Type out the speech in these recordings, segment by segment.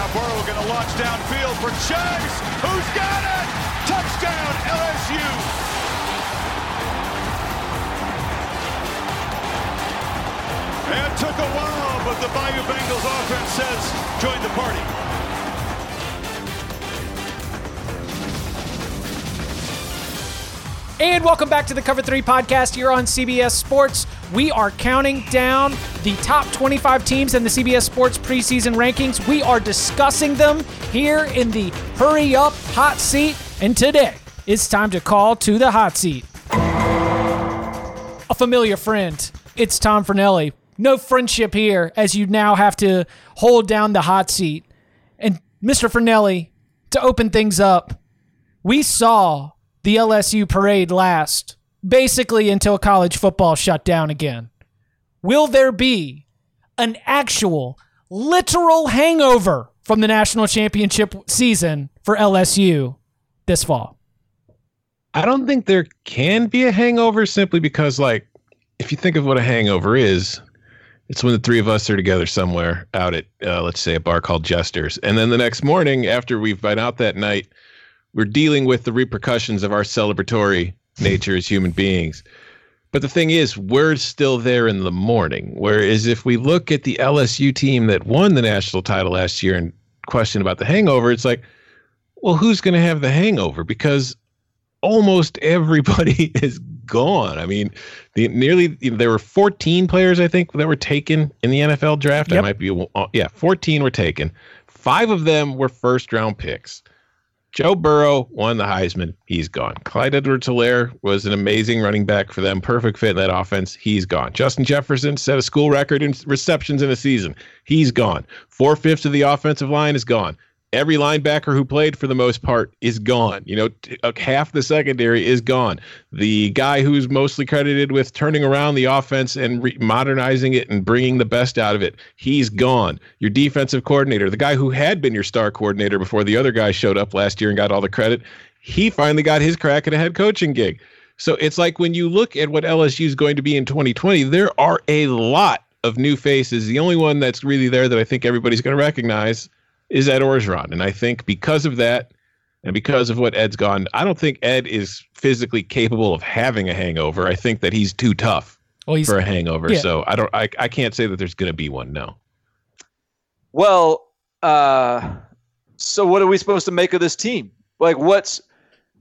Now Burrow going to launch downfield for Chase. Who's got it? Touchdown LSU. It took a while, but the Bayou Bengals offense says join the party. And welcome back to the Cover 3 podcast here on CBS Sports. We are counting down the top 25 teams in the CBS Sports preseason rankings. We are discussing them here in the Hurry Up Hot Seat. And today, it's time to call to the hot seat. A familiar friend. It's Tom Fornelli. No friendship here as you now have to hold down the hot seat. And Mr. Fornelli, to open things up, we saw the LSU parade last, basically until college football shut down again. Will there be an actual, literal hangover from the national championship season for LSU this fall? I don't think there can be a hangover simply because, like, if you think of what a hangover is, it's when the three of us are together somewhere out at, uh, let's say, a bar called Jester's. And then the next morning, after we've been out that night, we're dealing with the repercussions of our celebratory nature as human beings. But the thing is, we're still there in the morning. Whereas if we look at the LSU team that won the national title last year and question about the hangover, it's like, well, who's going to have the hangover? Because almost everybody is gone. I mean, the nearly there were 14 players I think that were taken in the NFL draft. Yep. I might be uh, yeah, 14 were taken. Five of them were first round picks. Joe Burrow won the Heisman. He's gone. Clyde Edwards-Helaire was an amazing running back for them. Perfect fit in that offense. He's gone. Justin Jefferson set a school record in receptions in a season. He's gone. Four fifths of the offensive line is gone every linebacker who played for the most part is gone. You know, t- uh, half the secondary is gone. The guy who's mostly credited with turning around the offense and re- modernizing it and bringing the best out of it, he's gone. Your defensive coordinator, the guy who had been your star coordinator before the other guy showed up last year and got all the credit, he finally got his crack at a head coaching gig. So it's like when you look at what LSU is going to be in 2020, there are a lot of new faces. The only one that's really there that I think everybody's going to recognize is Ed Orgeron. And I think because of that, and because of what Ed's gone, I don't think Ed is physically capable of having a hangover. I think that he's too tough well, he's, for a hangover. Yeah. So I don't I, I can't say that there's gonna be one, no. Well, uh so what are we supposed to make of this team? Like what's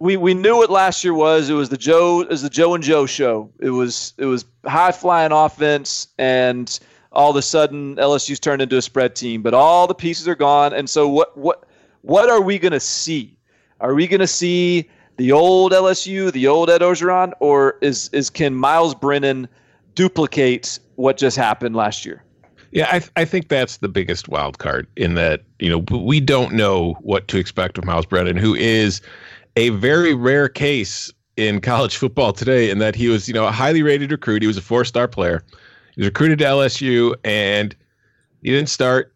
we, we knew what last year was. It was the Joe it was the Joe and Joe show. It was it was high flying offense and all of a sudden LSU's turned into a spread team, but all the pieces are gone. And so what what what are we going to see? Are we going to see the old LSU, the old Ed Orgeron, or is is can Myles Brennan duplicate what just happened last year? Yeah, I, th- I think that's the biggest wild card in that you know we don't know what to expect of Myles Brennan, who is a very rare case in college football today, in that he was you know a highly rated recruit. He was a four star player he was recruited to LSU and he didn't start.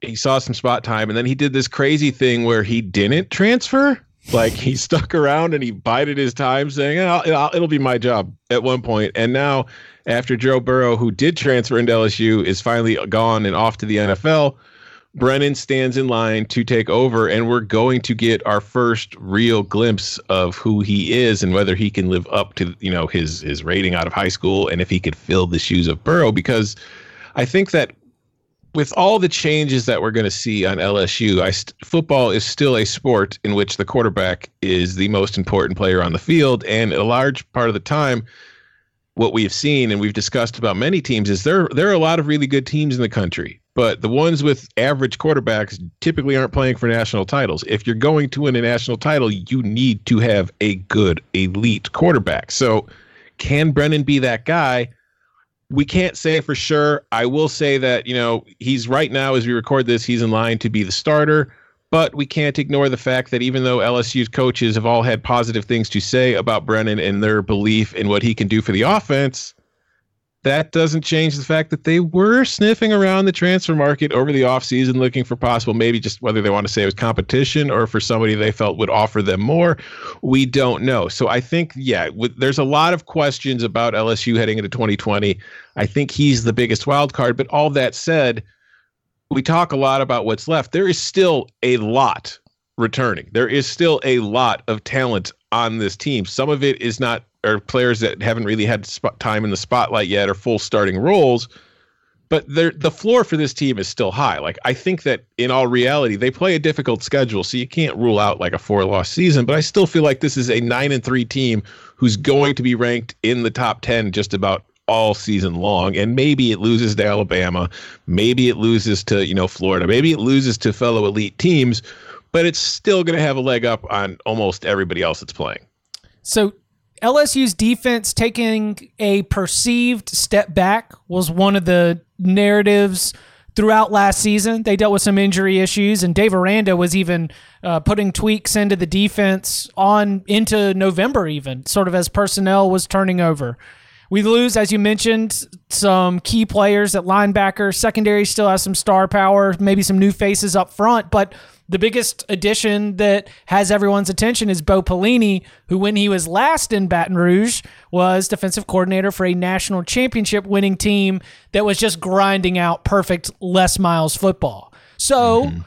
He saw some spot time and then he did this crazy thing where he didn't transfer. Like he stuck around and he bided his time saying, I'll, it'll be my job at one point. And now, after Joe Burrow, who did transfer into LSU, is finally gone and off to the NFL, Brennan stands in line to take over, and we're going to get our first real glimpse of who he is and whether he can live up to you know his his rating out of high school, and if he could fill the shoes of Burrow. Because I think that with all the changes that we're going to see on LSU, I st- football is still a sport in which the quarterback is the most important player on the field, and a large part of the time what we've seen and we've discussed about many teams is there there are a lot of really good teams in the country but the ones with average quarterbacks typically aren't playing for national titles. If you're going to win a national title, you need to have a good elite quarterback. So, can Brennan be that guy? We can't say for sure. I will say that, you know, he's right now as we record this, he's in line to be the starter, but we can't ignore the fact that even though LSU's coaches have all had positive things to say about Brennan and their belief in what he can do for the offense, that doesn't change the fact that they were sniffing around the transfer market over the offseason looking for possible maybe just whether they want to say it was competition or for somebody they felt would offer them more we don't know so i think yeah there's a lot of questions about lsu heading into 2020 i think he's the biggest wild card but all that said we talk a lot about what's left. There is still a lot returning. There is still a lot of talent on this team. Some of it is not are players that haven't really had time in the spotlight yet or full starting roles. But the floor for this team is still high. Like I think that in all reality, they play a difficult schedule, so you can't rule out like a four loss season. But I still feel like this is a nine and three team who's going to be ranked in the top ten just about all season long. And maybe it loses to Alabama, maybe it loses to you know Florida, maybe it loses to fellow elite teams, but it's still going to have a leg up on almost everybody else that's playing. So LSU's defense taking a perceived step back was one of the narratives throughout last season. They dealt with some injury issues, and Dave Aranda was even uh, putting tweaks into the defense on into November, even sort of as personnel was turning over. We lose, as you mentioned, some key players at linebacker. Secondary still has some star power, maybe some new faces up front, but the biggest addition that has everyone's attention is Bo Pelini, who, when he was last in Baton Rouge, was defensive coordinator for a national championship winning team that was just grinding out perfect Les Miles football. So, mm-hmm.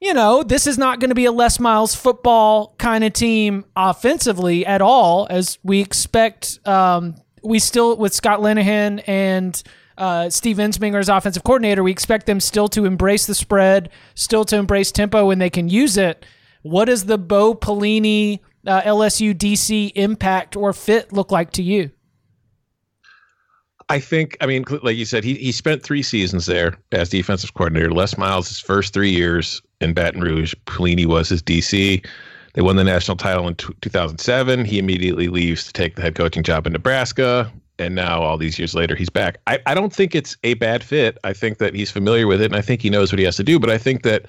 you know, this is not going to be a Les Miles football kind of team offensively at all, as we expect. Um, we still, with Scott Linehan and uh, Steve Ensminger as offensive coordinator, we expect them still to embrace the spread, still to embrace tempo when they can use it. What does the Bo Pelini uh, LSU DC impact or fit look like to you? I think, I mean, like you said, he, he spent three seasons there as defensive coordinator. Les Miles, his first three years in Baton Rouge, Pelini was his DC. They won the national title in t- 2007. He immediately leaves to take the head coaching job in Nebraska and now all these years later he's back. I, I don't think it's a bad fit. I think that he's familiar with it and I think he knows what he has to do, but I think that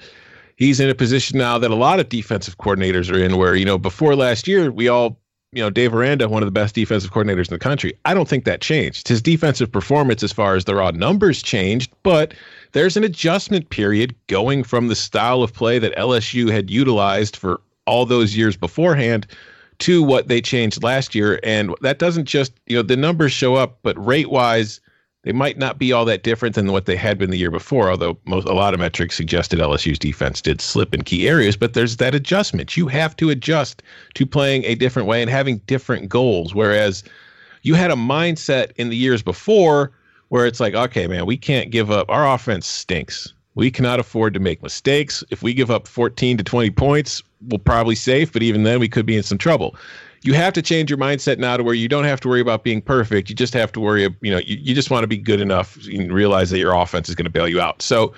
he's in a position now that a lot of defensive coordinators are in where, you know, before last year we all you know, Dave Aranda, one of the best defensive coordinators in the country. I don't think that changed. His defensive performance, as far as the raw numbers, changed, but there's an adjustment period going from the style of play that LSU had utilized for all those years beforehand to what they changed last year. And that doesn't just, you know, the numbers show up, but rate wise, they might not be all that different than what they had been the year before, although most a lot of metrics suggested LSU's defense did slip in key areas, but there's that adjustment. You have to adjust to playing a different way and having different goals. Whereas you had a mindset in the years before where it's like, okay, man, we can't give up. Our offense stinks. We cannot afford to make mistakes. If we give up 14 to 20 points, we'll probably safe, but even then we could be in some trouble. You have to change your mindset now to where you don't have to worry about being perfect. You just have to worry, you know, you, you just want to be good enough and realize that your offense is going to bail you out. So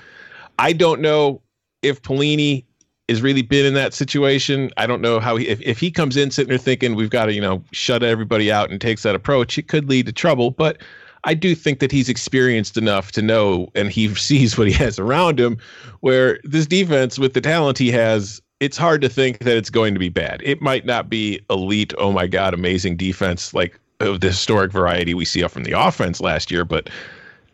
I don't know if Pelini has really been in that situation. I don't know how he, if, if he comes in sitting there thinking we've got to, you know, shut everybody out and takes that approach, it could lead to trouble. But I do think that he's experienced enough to know and he sees what he has around him where this defense with the talent he has it's hard to think that it's going to be bad. It might not be elite, oh my god, amazing defense like of the historic variety we see from the offense last year, but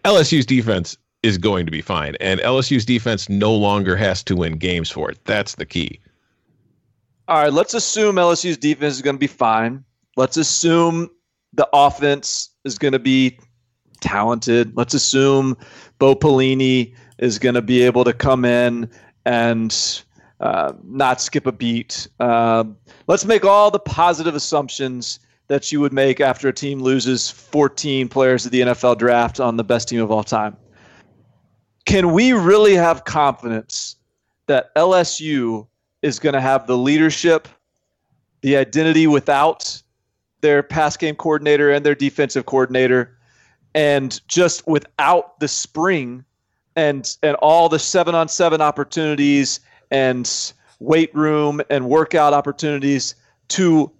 LSU's defense is going to be fine and LSU's defense no longer has to win games for it. That's the key. All right, let's assume LSU's defense is going to be fine. Let's assume the offense is going to be talented. Let's assume Bo Pelini is going to be able to come in and uh, not skip a beat. Uh, let's make all the positive assumptions that you would make after a team loses 14 players of the NFL draft on the best team of all time. Can we really have confidence that LSU is going to have the leadership, the identity without their pass game coordinator and their defensive coordinator and just without the spring and and all the seven on seven opportunities and weight room and workout opportunities to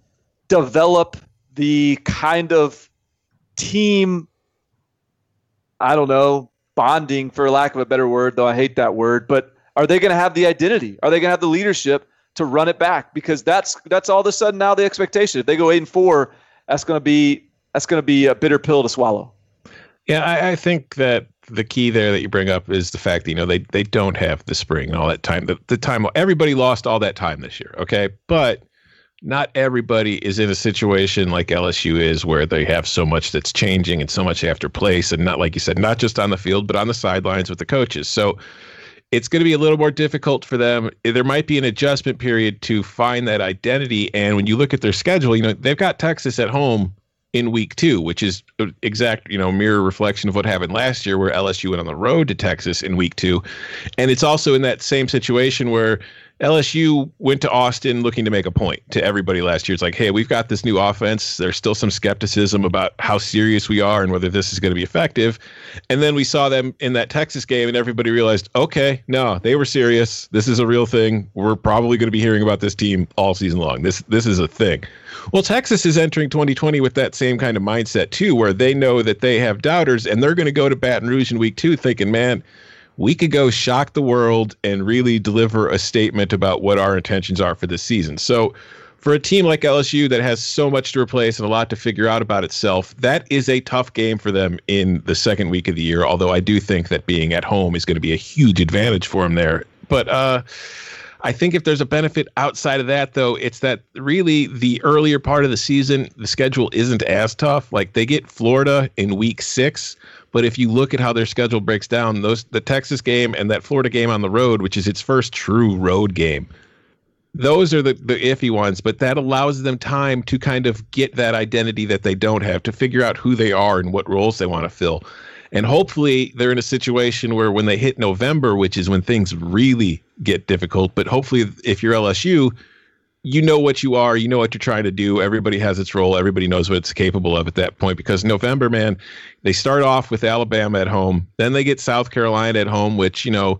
develop the kind of team I don't know bonding for lack of a better word though I hate that word but are they going to have the identity? Are they going to have the leadership to run it back? Because that's that's all of a sudden now the expectation. If they go 8 and 4 that's going to be that's going to be a bitter pill to swallow. Yeah, I, I, think that the key there that you bring up is the fact that you know they they don't have the spring and all that time. The, the time everybody lost all that time this year. Okay, but not everybody is in a situation like LSU is where they have so much that's changing and so much after place and not like you said, not just on the field but on the sidelines with the coaches. So it's going to be a little more difficult for them. There might be an adjustment period to find that identity. And when you look at their schedule, you know, they've got Texas at home in week two, which is exact, you know, mirror reflection of what happened last year, where LSU went on the road to Texas in week two. And it's also in that same situation where LSU went to Austin looking to make a point to everybody last year. It's like, hey, we've got this new offense. There's still some skepticism about how serious we are and whether this is going to be effective. And then we saw them in that Texas game, and everybody realized, okay, no, they were serious. This is a real thing. We're probably going to be hearing about this team all season long. This this is a thing. Well, Texas is entering 2020 with that same kind of mindset too, where they know that they have doubters, and they're going to go to Baton Rouge in week two thinking, man we could go shock the world and really deliver a statement about what our intentions are for this season. So, for a team like LSU that has so much to replace and a lot to figure out about itself, that is a tough game for them in the second week of the year. Although I do think that being at home is going to be a huge advantage for them there. But uh, I think if there's a benefit outside of that, though, it's that really the earlier part of the season, the schedule isn't as tough. Like they get Florida in week six but if you look at how their schedule breaks down, those the Texas game and that Florida game on the road, which is its first true road game, those are the, the iffy ones, but that allows them time to kind of get that identity that they don't have, to figure out who they are and what roles they want to fill. And hopefully they're in a situation where when they hit November, which is when things really get difficult, but hopefully if you're LSU, you know what you are, you know what you're trying to do. Everybody has its role. Everybody knows what it's capable of at that point. Because November, man, they start off with Alabama at home, then they get South Carolina at home, which you know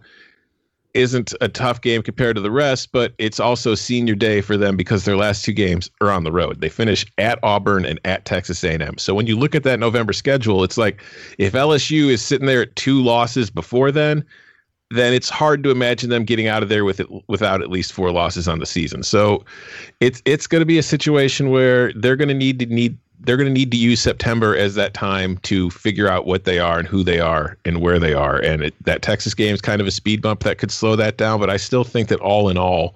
isn't a tough game compared to the rest, but it's also senior day for them because their last two games are on the road. They finish at Auburn and at Texas A&M. So when you look at that November schedule, it's like if LSU is sitting there at two losses before then, then it's hard to imagine them getting out of there with it without at least four losses on the season. So it's it's going to be a situation where they're going to need to need they're going to need to use September as that time to figure out what they are and who they are and where they are. And it, that Texas game is kind of a speed bump that could slow that down. But I still think that all in all,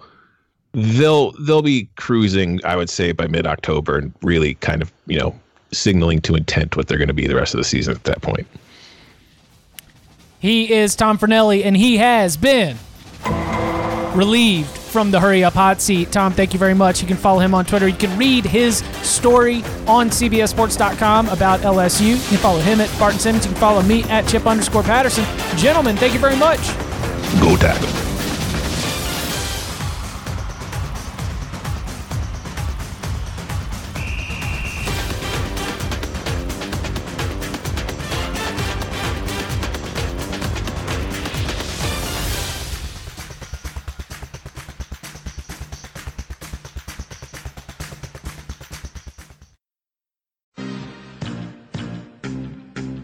they'll they'll be cruising. I would say by mid October and really kind of you know signaling to intent what they're going to be the rest of the season at that point. He is Tom Fornelli, and he has been relieved from the hurry up hot seat. Tom, thank you very much. You can follow him on Twitter. You can read his story on CBSSports.com about LSU. You can follow him at Barton Simmons. You can follow me at Chip underscore Patterson. Gentlemen, thank you very much. Go tackle.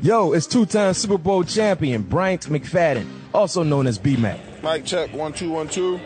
Yo, it's two-time Super Bowl champion Bryant McFadden, also known as B-Mac. Mic check, one, two, one, two.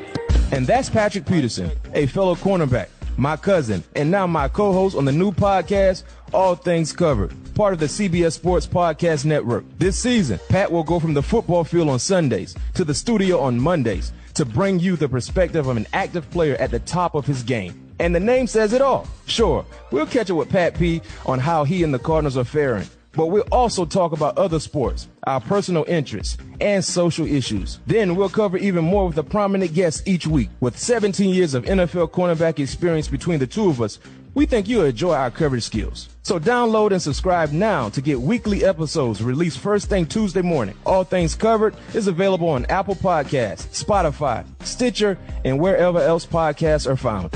And that's Patrick Peterson, a fellow cornerback, my cousin, and now my co-host on the new podcast, All Things Covered, part of the CBS Sports Podcast Network. This season, Pat will go from the football field on Sundays to the studio on Mondays to bring you the perspective of an active player at the top of his game. And the name says it all. Sure, we'll catch up with Pat P on how he and the Cardinals are faring but we'll also talk about other sports, our personal interests, and social issues. Then we'll cover even more with a prominent guest each week. With 17 years of NFL cornerback experience between the two of us, we think you'll enjoy our coverage skills. So download and subscribe now to get weekly episodes released first thing Tuesday morning. All Things Covered is available on Apple Podcasts, Spotify, Stitcher, and wherever else podcasts are found.